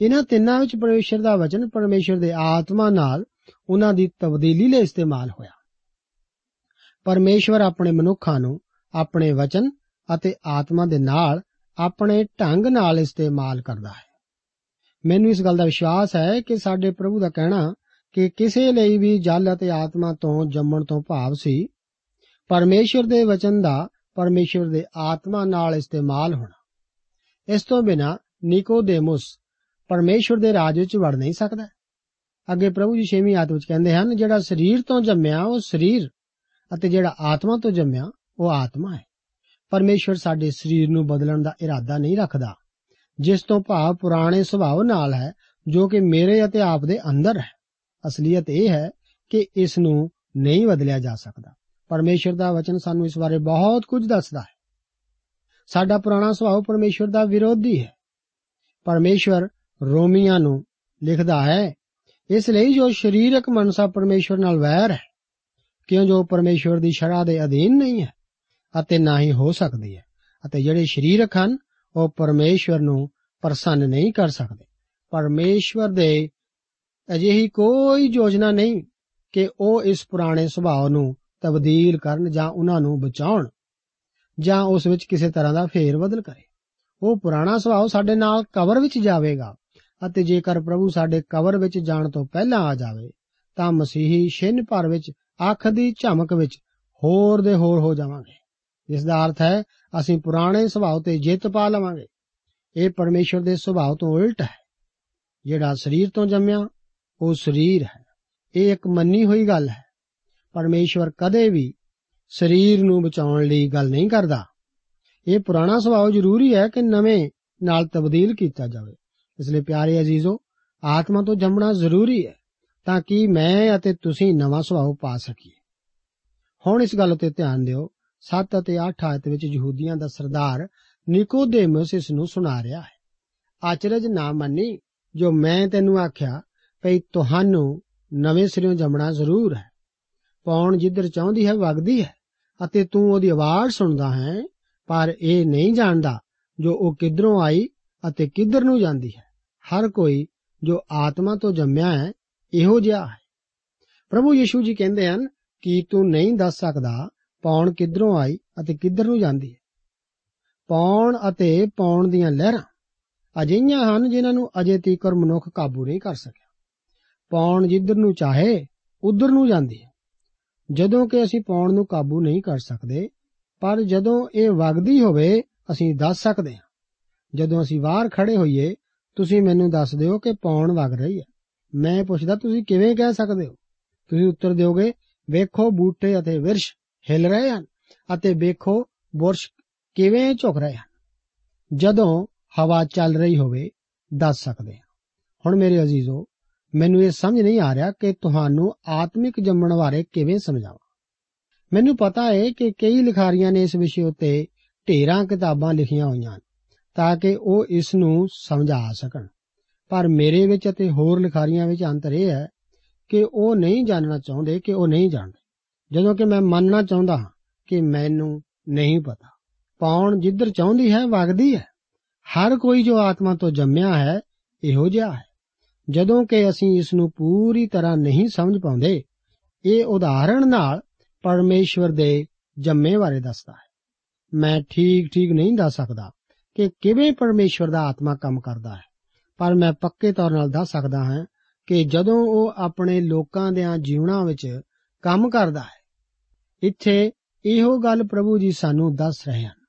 ਇਹਨਾਂ ਤਿੰਨਾਂ ਵਿੱਚ ਪਰਮੇਸ਼ਰ ਦਾ ਵਚਨ ਪਰਮੇਸ਼ਰ ਦੇ ਆਤਮਾ ਨਾਲ ਉਹਨਾਂ ਦੀ ਤਬਦੀਲੀ ਲਈ ਇਸਤੇਮਾਲ ਹੋਇਆ। ਪਰਮੇਸ਼ਵਰ ਆਪਣੇ ਮਨੁੱਖਾਂ ਨੂੰ ਆਪਣੇ ਵਚਨ ਅਤੇ ਆਤਮਾ ਦੇ ਨਾਲ ਆਪਣੇ ਢੰਗ ਨਾਲ ਇਸਤੇਮਾਲ ਕਰਦਾ ਹੈ। ਮੈਨੂੰ ਇਸ ਗੱਲ ਦਾ ਵਿਸ਼ਵਾਸ ਹੈ ਕਿ ਸਾਡੇ ਪ੍ਰਭੂ ਦਾ ਕਹਿਣਾ ਕਿ ਕਿਸੇ ਲਈ ਵੀ ਜਲ ਅਤੇ ਆਤਮਾ ਤੋਂ ਜੰਮਣ ਤੋਂ ਭਾਵ ਸੀ, ਪਰਮੇਸ਼ਰ ਦੇ ਵਚਨ ਦਾ ਪਰਮੇਸ਼ਰ ਦੇ ਆਤਮਾ ਨਾਲ ਇਸਤੇਮਾਲ ਹੋਣਾ। ਇਸ ਤੋਂ ਬਿਨਾ ਨਿਕੋਦੇਮੁਸ ਪਰਮੇਸ਼ਰ ਦੇ ਰਾਜ ਵਿੱਚ ਵੜ ਨਹੀਂ ਸਕਦਾ। ਅੱਗੇ ਪ੍ਰਭੂ ਜੀ ਛੇਵੀਂ ਆਇਤ ਵਿੱਚ ਕਹਿੰਦੇ ਹਨ, ਜਿਹੜਾ ਸਰੀਰ ਤੋਂ ਜੰਮਿਆ, ਉਹ ਸਰੀਰ ਅਤੇ ਜਿਹੜਾ ਆਤਮਾ ਤੋਂ ਜੰਮਿਆ, ਉਹ ਆਤਮਾ ਹੈ। ਪਰਮੇਸ਼ਰ ਸਾਡੇ ਸਰੀਰ ਨੂੰ ਬਦਲਣ ਦਾ ਇਰਾਦਾ ਨਹੀਂ ਰੱਖਦਾ, ਜਿਸ ਤੋਂ ਭਾਵ ਪੁਰਾਣੇ ਸੁਭਾਅ ਨਾਲ ਹੈ, ਜੋ ਕਿ ਮੇਰੇ ਅਤੇ ਆਪ ਦੇ ਅੰਦਰ ਹੈ। ਅਸਲੀਅਤ ਇਹ ਹੈ ਕਿ ਇਸ ਨੂੰ ਨਹੀਂ ਬਦਲਿਆ ਜਾ ਸਕਦਾ। ਪਰਮੇਸ਼ਰ ਦਾ ਵਚਨ ਸਾਨੂੰ ਇਸ ਬਾਰੇ ਬਹੁਤ ਕੁਝ ਦੱਸਦਾ ਹੈ। ਸਾਡਾ ਪੁਰਾਣਾ ਸੁਭਾਅ ਪਰਮੇਸ਼ਰ ਦਾ ਵਿਰੋਧੀ ਹੈ। ਪਰਮੇਸ਼ਰ ਰੋਮੀਆਂ ਨੂੰ ਲਿਖਦਾ ਹੈ, ਇਸ ਲਈ ਜੋ ਸਰੀਰਕ ਮਨਸਾ ਪਰਮੇਸ਼ਰ ਨਾਲ ਵੈਰ ਹੈ, ਕਿਉਂ ਜੋ ਪਰਮੇਸ਼ਰ ਦੀ ਸ਼ਰਾ ਦੇ ਅਧੀਨ ਨਹੀਂ ਹੈ ਅਤੇ ਨਾ ਹੀ ਹੋ ਸਕਦੀ ਹੈ। ਅਤੇ ਜਿਹੜੇ ਸਰੀਰਕ ਹਨ, ਉਹ ਪਰਮੇਸ਼ਵਰ ਨੂੰ ਪ੍ਰਸੰਨ ਨਹੀਂ ਕਰ ਸਕਦੇ। ਪਰਮੇਸ਼ਵਰ ਦੇ ਅਜਿਹੀ ਕੋਈ ਯੋਜਨਾ ਨਹੀਂ ਕਿ ਉਹ ਇਸ ਪੁਰਾਣੇ ਸੁਭਾਅ ਨੂੰ ਤਬਦੀਲ ਕਰਨ ਜਾਂ ਉਹਨਾਂ ਨੂੰ ਬਚਾਉਣ, ਜਾਂ ਉਸ ਵਿੱਚ ਕਿਸੇ ਤਰ੍ਹਾਂ ਦਾ ਫੇਰ ਬਦਲ ਕਰੇ। ਉਹ ਪੁਰਾਣਾ ਸੁਭਾਅ ਸਾਡੇ ਨਾਲ ਕਬਰ ਵਿੱਚ ਜਾਵੇਗਾ ਅਤੇ ਜੇਕਰ ਪ੍ਰਭੂ ਸਾਡੇ ਕਬਰ ਵਿੱਚ ਜਾਣ ਤੋਂ ਪਹਿਲਾਂ ਆ ਜਾਵੇ, ਤਾਂ ਮਸੀਹੀ ਛਿੰਨ ਭਰ ਵਿੱਚ, ਅੱਖ ਦੀ ਝਮਕ ਵਿੱਚ ਹੋਰ ਦੇ ਹੋਰ ਹੋ ਜਾਵਾਂਗੇ। ਜਿਸ ਦਾ ਅਰਥ ਹੈ, ਅਸੀਂ ਪੁਰਾਣੇ ਸੁਭਾਅ ਤੇ ਜਿੱਤ ਪਾ ਲਵਾਂਗੇ। ਇਹ ਪਰਮੇਸ਼ਰ ਦੇ ਸੁਭਾਅ ਤੋਂ ਉਲਟ ਹੈ, ਜਿਹੜਾ ਸਰੀਰ ਤੋਂ ਜੰਮਿਆ ਉਹ ਸਰੀਰ ਹੈ। ਇਹ ਇੱਕ ਮੰਨੀ ਹੋਈ ਗੱਲ ਹੈ। ਪਰਮੇਸ਼ਵਰ ਕਦੇ ਵੀ ਸਰੀਰ ਨੂੰ ਬਚਾਉਣ ਲਈ ਗੱਲ ਨਹੀਂ ਕਰਦਾ। ਇਹ ਪੁਰਾਣਾ ਸੁਭਾਅ ਜ਼ਰੂਰੀ ਹੈ ਕਿ ਨਵੇਂ ਨਾਲ ਤਬਦੀਲ ਕੀਤਾ ਜਾਵੇ। ਇਸ ਲਈ ਪਿਆਰੇ ਅਜ਼ੀਜ਼ੋ, ਆਤਮਾ ਤੋਂ ਜੰਮਣਾ ਜ਼ਰੂਰੀ ਹੈ ਤਾਂ ਕਿ ਮੈਂ ਅਤੇ ਤੁਸੀਂ ਨਵਾਂ ਸੁਭਾਅ ਪਾ ਸਕੀਏ। ਹੁਣ ਇਸ ਗੱਲ ਉੱਤੇ ਧਿਆਨ ਦਿਓ। 7 ਅਤੇ 8 ਆਇਤ ਵਿੱਚ ਯਹੂਦੀਆਂ ਦਾ ਸਰਦਾਰ ਨਿਕੋਦੇਮਸ ਇਸ ਨੂੰ ਸੁਣਾ ਰਿਹਾ ਹੈ। ਆਚਰਜ ਨਾ ਮੰਨੀ ਜੋ ਮੈਂ ਤੈਨੂੰ ਆਖਿਆ ਭਈ ਤੁਹਾਨੂੰ ਨਵੇਂ ਸਿਰੋਂ ਜੰਮਣਾ ਜ਼ਰੂਰ ਹੈ। ਪੌਣ ਜਿੱਧਰ ਚਾਹੁੰਦੀ ਹੈ, ਵਗਦੀ ਹੈ ਅਤੇ ਤੂੰ ਉਹਦੀ ਆਵਾਜ਼ ਸੁਣਦਾ ਹੈ, ਪਰ ਇਹ ਨਹੀਂ ਜਾਣਦਾ ਜੋ ਉਹ ਕਿੱਧਰੋਂ ਆਈ ਅਤੇ ਕਿੱਧਰ ਨੂੰ ਜਾਂਦੀ ਹੈ। ਹਰ ਕੋਈ ਜੋ ਆਤਮਾ ਤੋਂ ਜੰਮਿਆ ਹੈ, ਇਹੋ ਜਿਹਾ ਹੈ। ਪ੍ਰਭੂ ਯੀਸ਼ੂ ਜੀ ਕਹਿੰਦੇ ਹਨ ਕਿ ਤੂੰ ਨਹੀਂ ਦੱਸ ਸਕਦਾ ਪੌਣ ਕਿੱਧਰੋਂ ਆਈ ਅਤੇ ਕਿੱਧਰ ਨੂੰ ਜਾਂਦੀ ਹੈ। ਪੌਣ ਅਤੇ ਪੌਣ ਦੀਆਂ ਲਹਿਰਾਂ ਅਜਿਹੀਆਂ ਹਨ ਜਿਨ੍ਹਾਂ ਨੂੰ ਅਜੇ ਤੀਕਰ ਮਨੁੱਖ ਕਾਬੂ ਨਹੀਂ ਕਰ ਸਕਿਆ। ਪੌਣ ਜਿੱਧਰ ਨੂੰ ਚਾਹੇ, ਉਧਰ ਨੂੰ ਜਾਂਦੀ ਹੈ। ਜਦੋਂ ਕਿ ਅਸੀਂ ਪੌਣ ਨੂੰ ਕਾਬੂ ਨਹੀਂ ਕਰ ਸਕਦੇ, ਪਰ ਜਦੋਂ ਇਹ ਵਗਦੀ ਹੋਵੇ, ਅਸੀਂ ਦੱਸ ਸਕਦੇ ਹਾਂ। ਜਦੋਂ ਅਸੀਂ ਬਾਹਰ ਖੜੇ ਹੋਈਏ, ਤੁਸੀਂ ਮੈਨੂੰ ਦੱਸ ਦਿਓ ਕਿ ਪੌਣ ਵਗ ਰਹੀ ਹੈ। ਮੈਂ ਪੁੱਛਦਾ, ਤੁਸੀਂ ਕਿਵੇਂ ਕਹਿ ਸਕਦੇ ਹੋ? ਤੁਸੀਂ ਉੱਤਰ ਦਿਓਗੇ, ਵੇਖੋ ਬੂਟੇ ਅਤੇ ਵਿਰਸ਼ ਹਿਲ ਰਹੇ ਹਨ ਅਤੇ ਵੇਖੋ ਬੁਰਸ਼ ਕਿਵੇਂ ਝੁਕ ਰਹੇ ਹਨ। ਜਦੋਂ ਹਵਾ ਚੱਲ ਰਹੀ ਹੋਵੇ, ਦੱਸ ਸਕਦੇ ਹਾਂ। ਹੁਣ ਮੇਰੇ ਅਜ਼ੀਜ਼ੋ ਮੈਨੂੰ ਇਹ ਸਮਝ ਨਹੀਂ ਆ ਰਿਹਾ ਕਿ ਤੁਹਾਨੂੰ ਆਤਮਿਕ ਜੰਮਣ ਬਾਰੇ ਕਿਵੇਂ ਸਮਝਾਵਾਂ। ਮੈਨੂੰ ਪਤਾ ਹੈ ਕਿ ਕਈ ਲਿਖਾਰੀਆਂ ਨੇ ਇਸ ਵਿਸ਼ੇ ਉੱਤੇ ਢੇਰਾਂ ਕਿਤਾਬਾਂ ਲਿਖੀਆਂ ਹੋਈਆਂ ਹਨ ਤਾਂ ਕਿ ਉਹ ਇਸ ਨੂੰ ਸਮਝਾ ਸਕਣ। ਪਰ ਮੇਰੇ ਵਿੱਚ ਅਤੇ ਹੋਰ ਲਿਖਾਰੀਆਂ ਵਿੱਚ ਅੰਤਰ ਇਹ ਹੈ ਕਿ ਉਹ ਨਹੀਂ ਜਾਣਨਾ ਚਾਹੁੰਦੇ ਕਿ ਉਹ ਨਹੀਂ ਜਾਣਦੇ। ਜਦੋਂ ਕਿ ਮੈਂ ਮੰਨਣਾ ਚਾਹੁੰਦਾ ਹਾਂ ਕਿ ਮੈਨੂੰ ਨਹੀਂ ਪਤਾ। ਪੌਣ ਜਿੱਧਰ ਚਾਹੁੰਦੀ ਹੈ, ਵਗਦੀ ਹੈ। ਹਰ ਕੋਈ ਜੋ ਆਤਮਾ ਤੋਂ ਜੰਮਿਆ ਹੈ, ਇਹੋ ਜਿਹਾ ਹੈ। ਜਦੋਂ ਕਿ ਅਸੀਂ ਇਸ ਨੂੰ ਪੂਰੀ ਤਰ੍ਹਾਂ ਨਹੀਂ ਸਮਝ ਪਾਉਂਦੇ, ਇਹ ਉਦਾਹਰਣ ਨਾਲ ਪਰਮੇਸ਼ਵਰ ਦੇ ਜੰਮੇ ਬਾਰੇ ਦੱਸਦਾ ਹੈ। ਮੈਂ ਠੀਕ ਠੀਕ ਨਹੀਂ ਦੱਸ ਸਕਦਾ ਕਿ ਕਿਵੇਂ ਪਰਮੇਸ਼ਵਰ ਦਾ ਆਤਮਾ ਕੰਮ ਕਰਦਾ ਹੈ, ਪਰ ਮੈਂ ਪੱਕੇ ਤੌਰ ਨਾਲ ਦੱਸ ਸਕਦਾ ਹਾਂ ਕਿ ਜਦੋਂ ਉਹ ਆਪਣੇ ਲੋਕਾਂ ਦੇ ਜੀਵਨਾਂ ਵਿੱਚ ਕੰਮ ਕਰਦਾ ਹੈ, ਇੱਥੇ ਇਹੋ ਗੱਲ ਪ੍ਰਭੂ ਜੀ ਸਾਨੂੰ ਦੱਸ ਰਹੇ ਹਨ।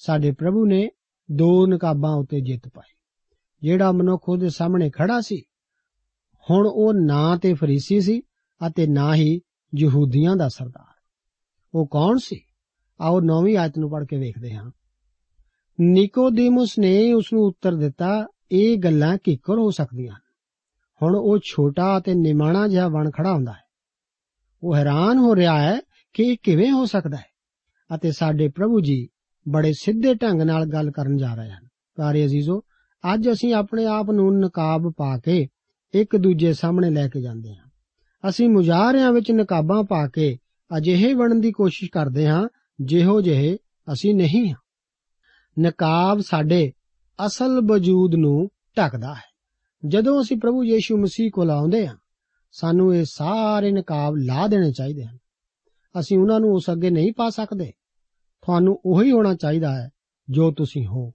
ਸਾਡੇ ਪ੍ਰਭੂ ਨੇ ਦੋ ਨਕਾਬਾਂ ਉੱਤੇ ਜਿੱਤ ਪਾਈ, ਜਿਹੜਾ ਮਨੁੱਖ ਉਹਦੇ ਸਾਹਮਣੇ ਖੜਾ ਸੀ ਹੁਣ ਉਹ ਨਾ ਤੇ ਫਰੀਸੀ ਸੀ ਅਤੇ ਨਾ ਹੀ ਯਹੂਦੀਆਂ ਦਾ ਸਰਦਾਰ। ਉਹ ਕੌਣ ਸੀ? ਆਓ ਨੌਵੀਂ ਆਇਤ ਨੂੰ ਪੜ੍ਹ ਕੇ ਵੇਖਦੇ ਹਾਂ। ਨਿਕੋਦੀਮਸ ਨੇ ਉਸ ਨੂੰ ਉੱਤਰ ਦਿੱਤਾ, ਇਹ ਗੱਲਾਂ ਕਿੱਕਰ ਹੋ ਸਕਦੀਆਂ ਹਨ। ਹੁਣ ਉਹ ਛੋਟਾ ਅਤੇ ਨਿਮਾਣਾ ਜਿਹਾ ਬਣ ਖੜਾ ਹੁੰਦਾ ਹੈ। ਉਹ ਹੈਰਾਨ ਹੋ ਰਿਹਾ ਹੈ ਕਿ ਇਹ ਕਿਵੇਂ ਹੋ ਸਕਦਾ ਹੈ ਅਤੇ ਸਾਡੇ ਪ੍ਰਭੂ ਜੀ ਬੜੇ ਸਿੱਧੇ ਢੰਗ ਨਾਲ ਗੱਲ ਕਰਨ ਜਾ ਰਹੇ ਹਨ। ਪਿਆਰੇ ਅਜ਼ੀਜ਼ੋ, ਅੱਜ ਅਸੀਂ ਆਪਣੇ ਆਪ ਨੂੰ ਨਕਾਬ ਪਾ ਕੇ ਇੱਕ ਦੂਜੇ ਸਾਹਮਣੇ ਲੈ ਕੇ ਜਾਂਦੇ ਹਾਂ। ਅਸੀਂ ਮੁਜ਼ਾਹਰਿਆਂ ਵਿੱਚ ਨਕਾਬਾਂ ਪਾ ਕੇ ਅਜਿਹੇ ਬਣਨ ਦੀ ਕੋਸ਼ਿਸ਼ ਕਰਦੇ ਹਾਂ, ਜਿਹੋ ਜਿਹੇ ਅਸੀਂ ਨਹੀਂ ਹਾਂ। ਨਕਾਬ ਸਾਡੇ ਅਸਲ ਵਜੂਦ ਨੂੰ ਢੱਕਦਾ ਹੈ। ਜਦੋਂ ਅਸੀਂ ਪ੍ਰਭੂ ਯੀਸ਼ੂ ਮਸੀਹ ਕੋਲ ਆਉਂਦੇ ਹਾਂ, ਸਾਨੂੰ ਇਹ ਸਾਰੇ ਨਕਾਬ ਲਾ ਦੇਣੇ ਚਾਹੀਦੇ ਹਨ। ਅਸੀਂ ਉਹਨਾਂ ਨੂੰ ਉਸ ਅੱਗੇ ਨਹੀਂ ਪਾ ਸਕਦੇ। ਤੁਹਾਨੂੰ ਉਹੀ ਹੋਣਾ ਚਾਹੀਦਾ ਹੈ ਜੋ ਤੁਸੀਂ ਹੋ।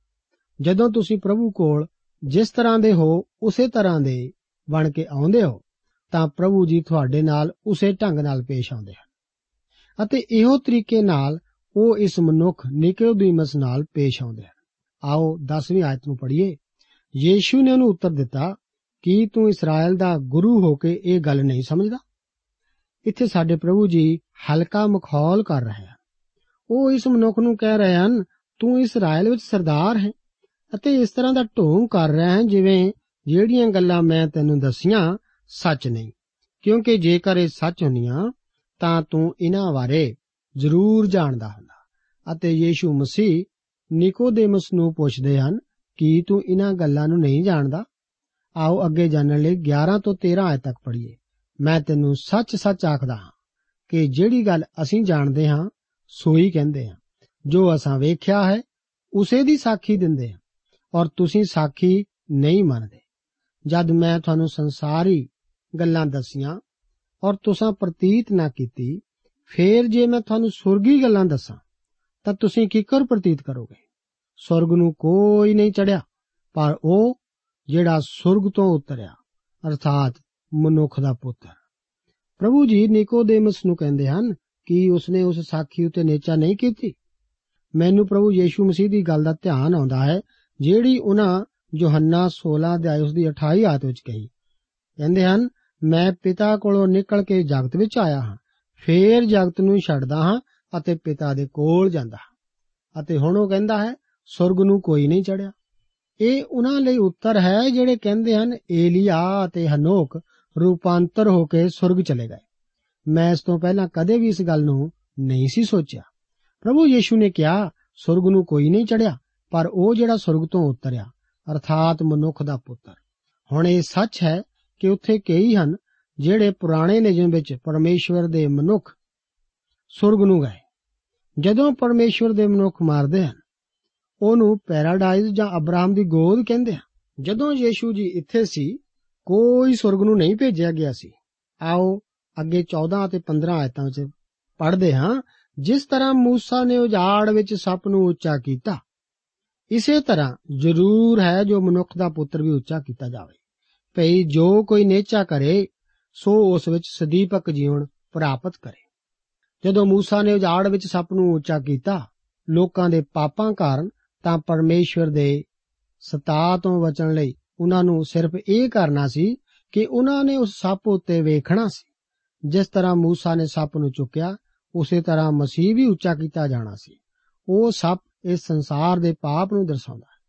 ਜਦੋਂ ਤੁਸੀਂ ਪ੍ਰਭੂ ਕੋਲ ਜਿਸ ਤਰ੍ਹਾਂ ਦੇ ਹੋ, ਉਸੇ ਤਰ੍ਹਾਂ ਦੇ ਬਣ ਕੇ ਆਉਂਦੇ ਹੋ, ਤਾਂ ਪ੍ਰਭੂ ਜੀ ਤੁਹਾਡੇ ਨਾਲ ਉਸੇ ਢੰਗ ਨਾਲ ਪੇਸ਼ ਆਉਂਦੇ ਹਨ। ਅਤੇ ਇਹੋ ਤਰੀਕੇ ਨਾਲ ਉਹ ਇਸ ਮਨੁੱਖ ਨਿਕੋਦੀਮਸ ਨਾਲ ਪੇਸ਼ ਆਉਂਦੇ ਹਨ। ਆਓ 10ਵੀਂ ਆਇਤ ਨੂੰ ਪੜ੍ਹੀਏ। ਯੀਸ਼ੂ ਨੇ ਉਹਨੂੰ ਉੱਤਰ ਦਿੱਤਾ, ਕੀ ਤੂੰ ਇਸਰਾਇਲ ਦਾ ਗੁਰੂ ਹੋ ਕੇ ਇਹ ਗੱਲ ਨਹੀਂ ਸਮਝਦਾ? ਇੱਥੇ ਸਾਡੇ ਪ੍ਰਭੂ ਜੀ ਹਲਕਾ ਮਖੌਲ ਕਰ ਰਹੇ ਹਨ। ਉਹ ਇਸ ਮਨੁੱਖ ਨੂੰ ਕਹਿ ਰਹੇ ਹਨ, ਤੂੰ ਇਸਰਾਇਲ ਵਿੱਚ ਸਰਦਾਰ ਹੈ ਅਤੇ ਇਸ ਤਰ੍ਹਾਂ ਦਾ ਢੋਂਗ ਕਰ ਰਿਹਾ ਹੈ ਜਿਵੇਂ ਜਿਹੜੀਆਂ ਗੱਲਾਂ ਮੈਂ ਤੈਨੂੰ ਦਸੀਆਂ ਸੱਚ ਨਹੀਂ ਕਿਉਂਕਿ ਜੇਕਰ ਇਹ ਸੱਚ ਹੁੰਦੀਆਂ, ਤਾਂ ਤੂੰ ਇਹਨਾਂ ਬਾਰੇ ਜ਼ਰੂਰ ਜਾਣਦਾ ਹੁੰਦਾ। ਅਤੇ ਯੀਸ਼ੂ ਮਸੀਹ ਨਿਕੋਦੇਮਸ ਨੂੰ ਪੁੱਛਦੇ ਹਨ, ਕੀ ਤੂੰ ਇਹਨਾਂ ਗੱਲਾਂ ਨੂੰ ਨਹੀਂ ਜਾਣਦਾ? ਆਓ ਅੱਗੇ ਜਾਣਨ ਲਈ 11 ਤੋਂ 13 ਆਇਤ ਤੱਕ ਪੜ੍ਹੀਏ। ਮੈਂ ਤੈਨੂੰ ਸੱਚ-ਸੱਚ ਆਖਦਾ ਹਾਂ ਕਿ ਜਿਹੜੀ ਗੱਲ ਅਸੀਂ ਜਾਣਦੇ ਹਾਂ, ਸੋਈ ਕਹਿੰਦੇ ਹਾਂ। ਜੋ ਅਸਾਂ ਵੇਖਿਆ ਹੈ, ਉਸੇ ਦੀ ਸਾਖੀ ਦਿੰਦੇ ਹਾਂ। ਔਰ ਤੁਸੀਂ ਸਾਖੀ ਨਹੀਂ ਮੰਨਦੇ। ਜਦ ਮੈਂ ਤੁਹਾਨੂੰ ਸੰਸਾਰੀ ਗੱਲਾਂ ਦਸੀਆਂ ਔਰ ਤੁਸੀਂ ਪ੍ਰਤੀਤ ਨਾ ਕੀਤੀ, ਫੇਰ ਜੇ ਮੈਂ ਤੁਹਾਨੂੰ ਸੁਰਗੀ ਗੱਲਾਂ ਦੱਸਾਂ, ਤਾਂ ਤੁਸੀਂ ਕਿਕਰ ਪ੍ਰਤੀਤ ਕਰੋਗੇ? ਸੁਰਗ ਨੂੰ ਕੋਈ ਨਹੀਂ ਚੜਿਆ, ਪਰ ਉਹ ਜਿਹੜਾ ਸੁਰਗ ਤੋਂ ਉਤਰਿਆ, ਅਰਥਾਤ ਮਨੁੱਖ ਦਾ ਪੁੱਤਰ। ਪ੍ਰਭੂ ਜੀ ਨਿਕੋਦੇਮਸ ਨੂੰ ਕਹਿੰਦੇ ਹਨ ਕਿ ਉਸਨੇ ਉਸ ਸਾਖੀ ਉਤੇ ਨੇਚਾ ਨਹੀਂ ਕੀਤੀ। ਮੈਨੂੰ ਪ੍ਰਭੂ ਯੀਸ਼ੂ ਮਸੀਹ ਦੀ ਗੱਲ ਦਾ ਧਿਆਨ ਆਉਂਦਾ ਹੈ, ਜਿਹੜੀ ਉਹਨਾਂ ਯੋਹੰਨਾ 16 ਅਧਿਆਇ ਉਸ ਦੀ 28 ਆਇਤ ਵਿੱਚ ਕਹੀ, ਕਹਿੰਦੇ ਹਨ, ਮੈਂ ਪਿਤਾ ਕੋਲੋਂ ਨਿਕਲ ਕੇ ਜਗਤ ਵਿੱਚ ਆਇਆ ਹਾਂ, ਫੇਰ ਜਗਤ ਨੂੰ ਛੱਡਦਾ ਹਾਂ ਅਤੇ ਪਿਤਾ ਦੇ ਕੋਲ ਜਾਂਦਾ ਹਾਂ। ਅਤੇ ਹੁਣ ਉਹ ਕਹਿੰਦਾ ਹੈ, ਸੁਰਗ ਨੂੰ ਕੋਈ ਨਹੀਂ ਚੜਿਆ। ਇਹ ਉਹਨਾਂ ਲਈ ਉੱਤਰ ਹੈ ਜਿਹੜੇ ਕਹਿੰਦੇ ਹਨ, ਏਲੀਆ ਅਤੇ ਹਨੋਕ ਰੂਪਾਂਤਰ ਹੋ ਕੇ ਸੁਰਗ ਚਲੇ ਗਏ। ਮੈਂ ਇਸ ਤੋਂ ਪਹਿਲਾਂ ਕਦੇ ਵੀ ਇਸ ਗੱਲ ਨੂੰ ਨਹੀਂ ਸੀ ਸੋਚਿਆ। ਪ੍ਰਭੂ ਯੀਸ਼ੂ ਨੇ ਕਿਹਾ, ਸੁਰਗ ਨੂੰ ਕੋਈ ਨਹੀਂ ਚੜਿਆ, ਪਰ ਉਹ ਜਿਹੜਾ ਸੁਰਗ ਤੋਂ ਉਤਰਿਆ ਅਰਥਾਤ ਮਨੁੱਖ ਦਾ ਪੁੱਤਰ। ਹੁਣ ਇਹ ਸੱਚ ਹੈ ਕਿ ਉੱਥੇ ਕਈ ਹਨ ਜਿਹੜੇ ਪੁਰਾਣੇ ਨਿਯਮ ਵਿੱਚ ਪਰਮੇਸ਼ਵਰ ਦੇ ਮਨੁੱਖ ਸੁਰਗ ਨੂੰ ਗਏ। ਜਦੋਂ ਪਰਮੇਸ਼ਵਰ ਦੇ ਮਨੁੱਖ ਮਾਰਦੇ ਹਨ, ਉਹਨੂੰ ਪੈਰਾਡਾਈਜ਼ ਜਾਂ ਅਬਰਾਹਮ ਦੀ ਗੋਦ ਕਹਿੰਦੇ ਹਨ। ਜਦੋਂ ਯੀਸ਼ੂ ਜੀ ਇੱਥੇ ਸੀ, ਕੋਈ ਸੁਰਗ ਨੂੰ ਨਹੀਂ ਭੇਜਿਆ ਗਿਆ ਸੀ। ਆਓ ਅੱਗੇ 14 ਅਤੇ 15 ਆਇਤਾਂ ਵਿੱਚ ਪੜ੍ਹਦੇ ਹਾਂ। ਜਿਸ ਤਰ੍ਹਾਂ ਮੂਸਾ ਨੇ ਉਜਾੜ ਵਿੱਚ ਸੱਪ ਨੂੰ ਉੱਚਾ ਕੀਤਾ ਇਸੇ ਤਰ੍ਹਾਂ ਜ਼ਰੂਰ ਹੈ ਜੋ ਮਨੁੱਖ ਦਾ ਪੁੱਤਰ ਵੀ ਉੱਚਾ ਕੀਤਾ ਜਾਵੇ। ਭਈ ਜੋ ਕੋਈ ਨੇਚਾ ਕਰੇ, ਸੋ ਉਸ ਵਿੱਚ ਸਦੀਪਕ ਜੀਵਨ ਪ੍ਰਾਪਤ ਕਰੇ। ਜਦੋਂ ਮੂਸਾ ਨੇ ਉਜਾੜ ਵਿੱਚ ਸੱਪ ਨੂੰ ਉੱਚਾ ਕੀਤਾ, ਲੋਕਾਂ ਦੇ ਪਾਪਾਂ ਕਾਰਨ ਤਾਂ ਪਰਮੇਸ਼ਵਰ ਦੇ ਸਤਾ ਤੋਂ ਬਚਣ ਲਈ ਉਹਨਾਂ ਨੂੰ ਸਿਰਫ ਇਹ ਕਰਨਾ ਸੀ ਕਿ ਉਹਨਾਂ ਨੇ ਉਸ ਸੱਪ ਉੱਤੇ ਵੇਖਣਾ ਸੀ। ਜਿਸ ਤਰ੍ਹਾਂ ਮੂਸਾ ਨੇ ਸੱਪ ਨੂੰ ਚੁੱਕਿਆ, ਉਸੇ ਤਰ੍ਹਾਂ ਮਸੀਹ ਵੀ ਉੱਚਾ ਕੀਤਾ ਜਾਣਾ ਸੀ। ਉਹ ਸੱਪ ਇਸ ਸੰਸਾਰ ਦੇ ਪਾਪ ਨੂੰ ਦਰਸਾਉਂਦਾ ਹੈ।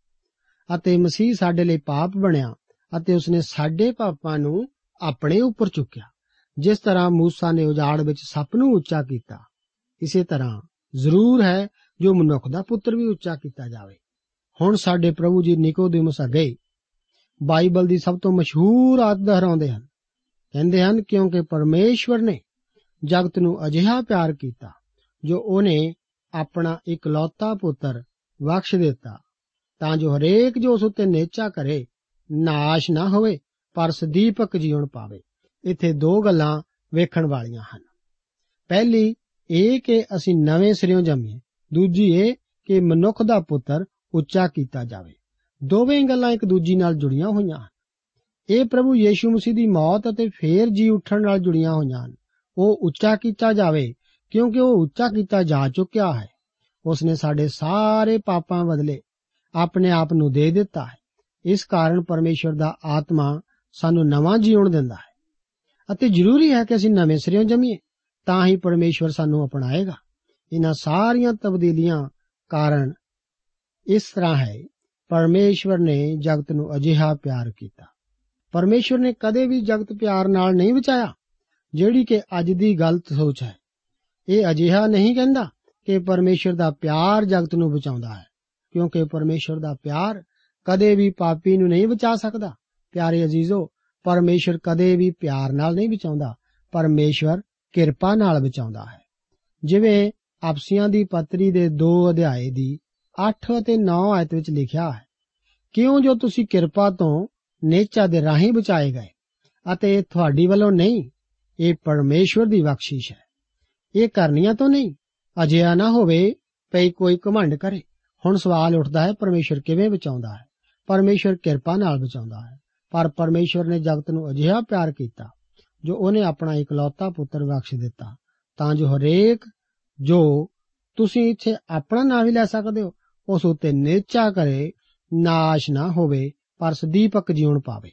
ਅਤੇ ਮਸੀਹ ਸਾਡੇ ਲਈ ਪਾਪ ਬਣਿਆ ਅਤੇ ਉਸਨੇ ਸਾਡੇ ਪਾਪਾਂ ਨੂੰ ਆਪਣੇ ਉੱਪਰ ਚੁੱਕਿਆ। ਜਿਸ ਤਰ੍ਹਾਂ ਮੂਸਾ ਨੇ ਉਜਾੜ ਵਿੱਚ ਸੱਪ ਨੂੰ ਉੱਚਾ ਕੀਤਾ, ਇਸੇ ਤਰ੍ਹਾਂ ਜ਼ਰੂਰ ਹੈ ਜੋ ਮਨੁੱਖ ਦਾ ਪੁੱਤਰ ਵੀ ਉੱਚਾ ਕੀਤਾ ਜਾਵੇ। ਹੁਣ ਸਾਡੇ ਪ੍ਰਭੂ ਜੀ ਨਿਕੋਦੇਮਸ ਗਏ। ਬਾਈਬਲ ਦੀ ਸਭ ਤੋਂ ਮਸ਼ਹੂਰ ਆਇਤ ਦੁਹਰਾਉਂਦੇ ਹਨ। ਕਹਿੰਦੇ ਹਨ, ਕਿਉਂਕਿ ਪਰਮੇਸ਼ਵਰ ਨੇ ਜਗਤ ਨੂੰ ਅਜਿਹਾ ਪਿਆਰ ਕੀਤਾ ਜੋ ਉਹਨੇ ਆਪਣਾ ਇਕਲੌਤਾ ਪੁੱਤਰ ਬਖਸ਼ ਦਿੱਤਾ, ਤਾਂ ਜੋ ਹਰੇਕ ਜੋ ਉਸ ਉੱਤੇ ਨੇਚਾ ਕਰੇ, ਨਾਸ਼ ਨਾ ਹੋਵੇ, ਪਰ ਸਦੀਪਕ ਜੀਵਨ ਪਾਵੇ। ਇੱਥੇ ਦੋ ਗੱਲਾਂ ਵੇਖਣ ਵਾਲੀਆਂ ਹਨ। ਪਹਿਲੀ, ਇਹ ਕਿ ਅਸੀਂ ਨਵੇਂ ਸਿਰਿਓਂ ਜੰਮੀਏ। ਦੂਜੀ, ਇਹ ਕਿ ਮਨੁੱਖ ਦਾ ਪੁੱਤਰ ਉੱਚਾ ਕੀਤਾ ਜਾਵੇ। ਦੋਵੇਂ ਗੱਲਾਂ ਇੱਕ ਦੂਜੀ ਨਾਲ ਜੁੜੀਆਂ ਹੋਈਆਂ ਹਨ। ਇਹ ਪ੍ਰਭੂ ਯੀਸ਼ੂ ਮਸੀਹ ਦੀ ਮੌਤ ਅਤੇ ਫੇਰ ਜੀ ਉੱਠਣ ਨਾਲ ਜੁੜੀਆਂ ਹੋਈਆਂ ਹਨ। ਉਹ ਉੱਚਾ ਕੀਤਾ ਜਾਵੇ ਕਿਉਂਕਿ ਉਹ ਉੱਚਾ ਕੀਤਾ ਜਾ ਚੁੱਕਿਆ ਹੈ। ਉਸਨੇ ਸਾਡੇ ਸਾਰੇ ਪਾਪਾਂ ਬਦਲੇ ਆਪਣੇ ਆਪ ਨੂੰ ਦੇ ਦਿੱਤਾ ਹੈ। ਇਸ ਕਾਰਨ ਪਰਮੇਸ਼ਵਰ ਦਾ ਆਤਮਾ ਸਾਨੂੰ ਨਵਾਂ ਜੀਵਨ ਦਿੰਦਾ ਹੈ। ਅਤੇ ਜ਼ਰੂਰੀ ਹੈ ਕਿ ਅਸੀਂ ਨਵੇਂ ਸਿਰਿਓਂ ਜੰਮੀਏ, ਤਾਂ ਹੀ ਪਰਮੇਸ਼ਵਰ ਸਾਨੂੰ ਅਪਣਾਏਗਾ। ਇਹਨਾਂ ਸਾਰੀਆਂ ਤਬਦੀਲੀਆਂ ਕਾਰਨ ਇਸ ਤਰ੍ਹਾਂ ਹੈ, ਪਰਮੇਸ਼ਵਰ ਨੇ ਜਗਤ ਨੂੰ ਅਜਿਹਾ ਪਿਆਰ ਕੀਤਾ। ਪਰਮੇਸ਼ਵਰ ਨੇ ਕਦੇ ਵੀ ਜਗਤ ਪਿਆਰ ਨਾਲ ਨਹੀਂ ਬਚਾਇਆ, ਜਿਹੜੀ ਕਿ ਅੱਜ ਦੀ ਗਲਤ ਸੋਚ ਹੈ। ਇਹ ਅਜਿਹਾ ਨਹੀਂ ਕਹਿੰਦਾ ਕਿ ਪਰਮੇਸ਼ਵਰ ਦਾ ਪਿਆਰ ਜਗਤ ਨੂੰ ਬਚਾਉਂਦਾ ਹੈ, ਕਿਉਂਕਿ ਪਰਮੇਸ਼ਵਰ ਦਾ ਪਿਆਰ ਕਦੇ ਵੀ ਪਾਪੀ ਨੂੰ ਨਹੀਂ ਬਚਾ ਸਕਦਾ। ਪਿਆਰੇ ਅਜ਼ੀਜ਼ੋ ਪਰਮੇਸ਼ਵਰ ਕਦੇ ਵੀ ਪਿਆਰ ਨਾਲ ਨਹੀਂ ਬਚਾਉਂਦਾ ਪਰਮੇਸ਼ਵਰ ਕਿਰਪਾ ਨਾਲ ਬਚਾਉਂਦਾ ਹੈ। ਜਿਵੇਂ ਆਪਸੀਆਂ ਦੀ ਪੱਤਰੀ ਦੇ 2 ਅਧਿਆਏ ਦੀ 8 ਅਤੇ 9 ਆਇਤ ਵਿੱਚ ਲਿਖਿਆ ਹੈ, ਕਿਉਂ ਜੋ ਤੁਸੀਂ ਕਿਰਪਾ ਤੋਂ ਨੇਚਾ ਦੇ ਰਾਹੀਂ ਬਚਾਏ ਗਏ ਅਤੇ ਇਹ ਤੁਹਾਡੀ ਵੱਲੋਂ ਨਹੀਂ, ਇਹ ਪਰਮੇਸ਼ਵਰ ਦੀ ਬਖਸ਼ਿਸ਼ ਹੈ। ਇਹ ਕਰਨੀਆਂ ਤੋਂ ਨਹੀਂ। ਅਜਿਹਾ ਨਾ ਹੋਵੇ ਪਈ ਕੋਈ ਘਮੰਡ ਕਰੇ। ਹੁਣ ਸਵਾਲ ਉੱਠਦਾ ਹੈ, ਪਰਮੇਸ਼ਰ ਕਿਵੇਂ ਬਚਾਉਂਦਾ ਹੈ? ਪਰਮੇਸ਼ਰ ਕਿਰਪਾ ਨਾਲ ਬਚਾਉਂਦਾ ਹੈ। ਪਰ ਪਰਮੇਸ਼ਰ ਨੇ ਜਗਤ ਨੂੰ ਅਜਿਹਾ ਪਿਆਰ ਕੀਤਾ, ਜੋ ਉਹਨੇ ਆਪਣਾ ਇਕਲੌਤਾ ਪੁੱਤਰ ਬਖਸ਼ ਦਿੱਤਾ। ਤਾਂ ਜੋ ਹਰੇਕ ਜੋ ਤੁਸੀਂ ਇੱਥੇ ਆਪਣਾ ਨਾਂ ਵੀ ਲੈ ਸਕਦੇ ਹੋ, ਉਸ ਉੱਤੇ ਨਿਚਾ ਕਰੇ, ਨਾਸ਼ ਨਾ ਹੋਵੇ, ਪਰ ਸਦੀਪਕ ਜੀਵਨ ਪਾਵੇ।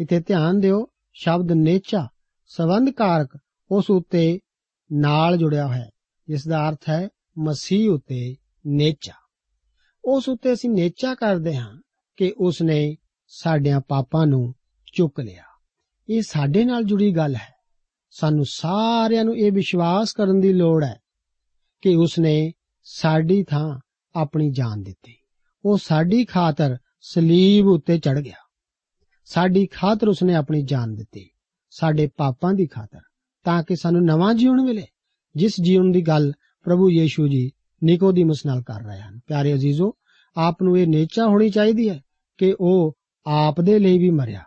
ਇੱਥੇ ਧਿਆਨ ਦਿਓ, ਸ਼ਬਦ ਨੇਚਾ ਸੰਬੰਧ ਕਾਰਕ ਉਸ ਉੱਤੇ ਨਾਲ ਜੁੜਿਆ ਹੋਇਆ ਹੈ। ਜਿਸ ਦਾ ਅਰਥ ਹੈ ਮਸੀਹ ਉੱਤੇ ਨੇਚਾ। ਉਸ ਉੱਤੇ ਅਸੀਂ ਨੇਚਾ ਕਰਦੇ ਹਾਂ ਕਿ ਉਸ ਨੇ ਸਾਡਿਆਂ ਪਾਪਾਂ ਨੂੰ ਚੁੱਕ ਲਿਆ। ਇਹ ਸਾਡੇ ਨਾਲ ਜੁੜੀ ਗੱਲ ਹੈ। ਸਾਨੂੰ ਸਾਰਿਆਂ ਨੂੰ ਇਹ ਵਿਸ਼ਵਾਸ ਕਰਨ ਦੀ ਲੋੜ ਹੈ ਕਿ ਉਸ ਨੇ ਸਾਡੀ ਥਾਂ ਆਪਣੀ ਜਾਨ ਦਿੱਤੀ। ਉਹ ਸਾਡੀ ਖਾਤਰ ਸਲੀਬ ਉੱਤੇ ਚੜ ਗਿਆ। ਸਾਡੀ ਖਾਤਰ ਉਸਨੇ ਆਪਣੀ ਜਾਨ ਦਿੱਤੀ। ਸਾਡੇ ਪਾਪਾਂ ਦੀ ਖਾਤਰ। ਤਾਂ ਕਿ ਸਾਨੂੰ ਨਵਾਂ ਜੀਵਨ ਮਿਲੇ। ਜਿਸ ਜੀਵਨ ਦੀ ਗੱਲ ਪ੍ਰਭੂ ਯੀਸ਼ੂ ਜੀ ਨਿਕੋਦੀਮਸ ਨਾਲ ਕਰ ਰਹੇ ਹਨ। ਪਿਆਰੇ ਅਜ਼ੀਜ਼ੋ, ਆਪ ਨੂੰ ਇਹ ਨੇਚਾ ਹੋਣੀ ਚਾਹੀਦੀ ਹੈ ਕਿ ਉਹ ਆਪ ਦੇ ਲਈ ਵੀ ਮਰਿਆ।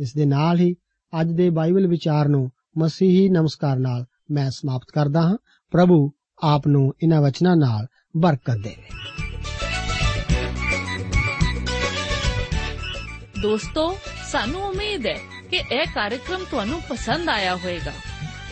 ਇਸ ਦੇ ਨਾਲ ਹੀ ਅੱਜ ਦੇ ਬਾਈਬਲ ਵਿਚਾਰ ਨੂੰ ਮਸੀਹੀ ਨਮਸਕਾਰ ਨਾਲ ਮੈਂ ਸਮਾਪਤ ਕਰਦਾ ਹਾਂ। ਪ੍ਰਭੂ ਆਪ ਨੂੰ ਇਹਨਾਂ ਵਚਨਾਂ ਨਾਲ ਬਰਕਤ ਦੇਵੇ ਦੋਸਤੋ, ਸਾਨੂੰ ਉਮੀਦ ਹੈ ਕਿ ਇਹ ਕਾਰਜਕ੍ਰਮ ਤੁਹਾਨੂੰ ਪਸੰਦ ਆਇਆ ਹੋਵੇਗਾ।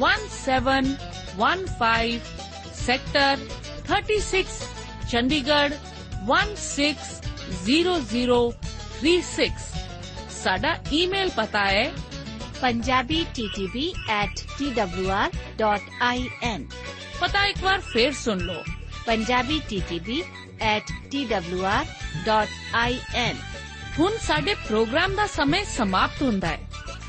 1715 sector 36 Chandigarh 160036 ਸਾਡਾ ਈਮੇਲ ਪਤਾ ਹੈ punjabi ttb at twr.in ਪਤਾ ਇੱਕ ਵਾਰ ਫੇਰ ਸੁਣ ਲਓ punjabi ttb at twr.in ਹੁਣ ਸਾਡੇ ਪ੍ਰੋਗਰਾਮ ਦਾ ਸਮੇਂ ਸਮਾਪਤ ਹੁੰਦਾ ਹੈ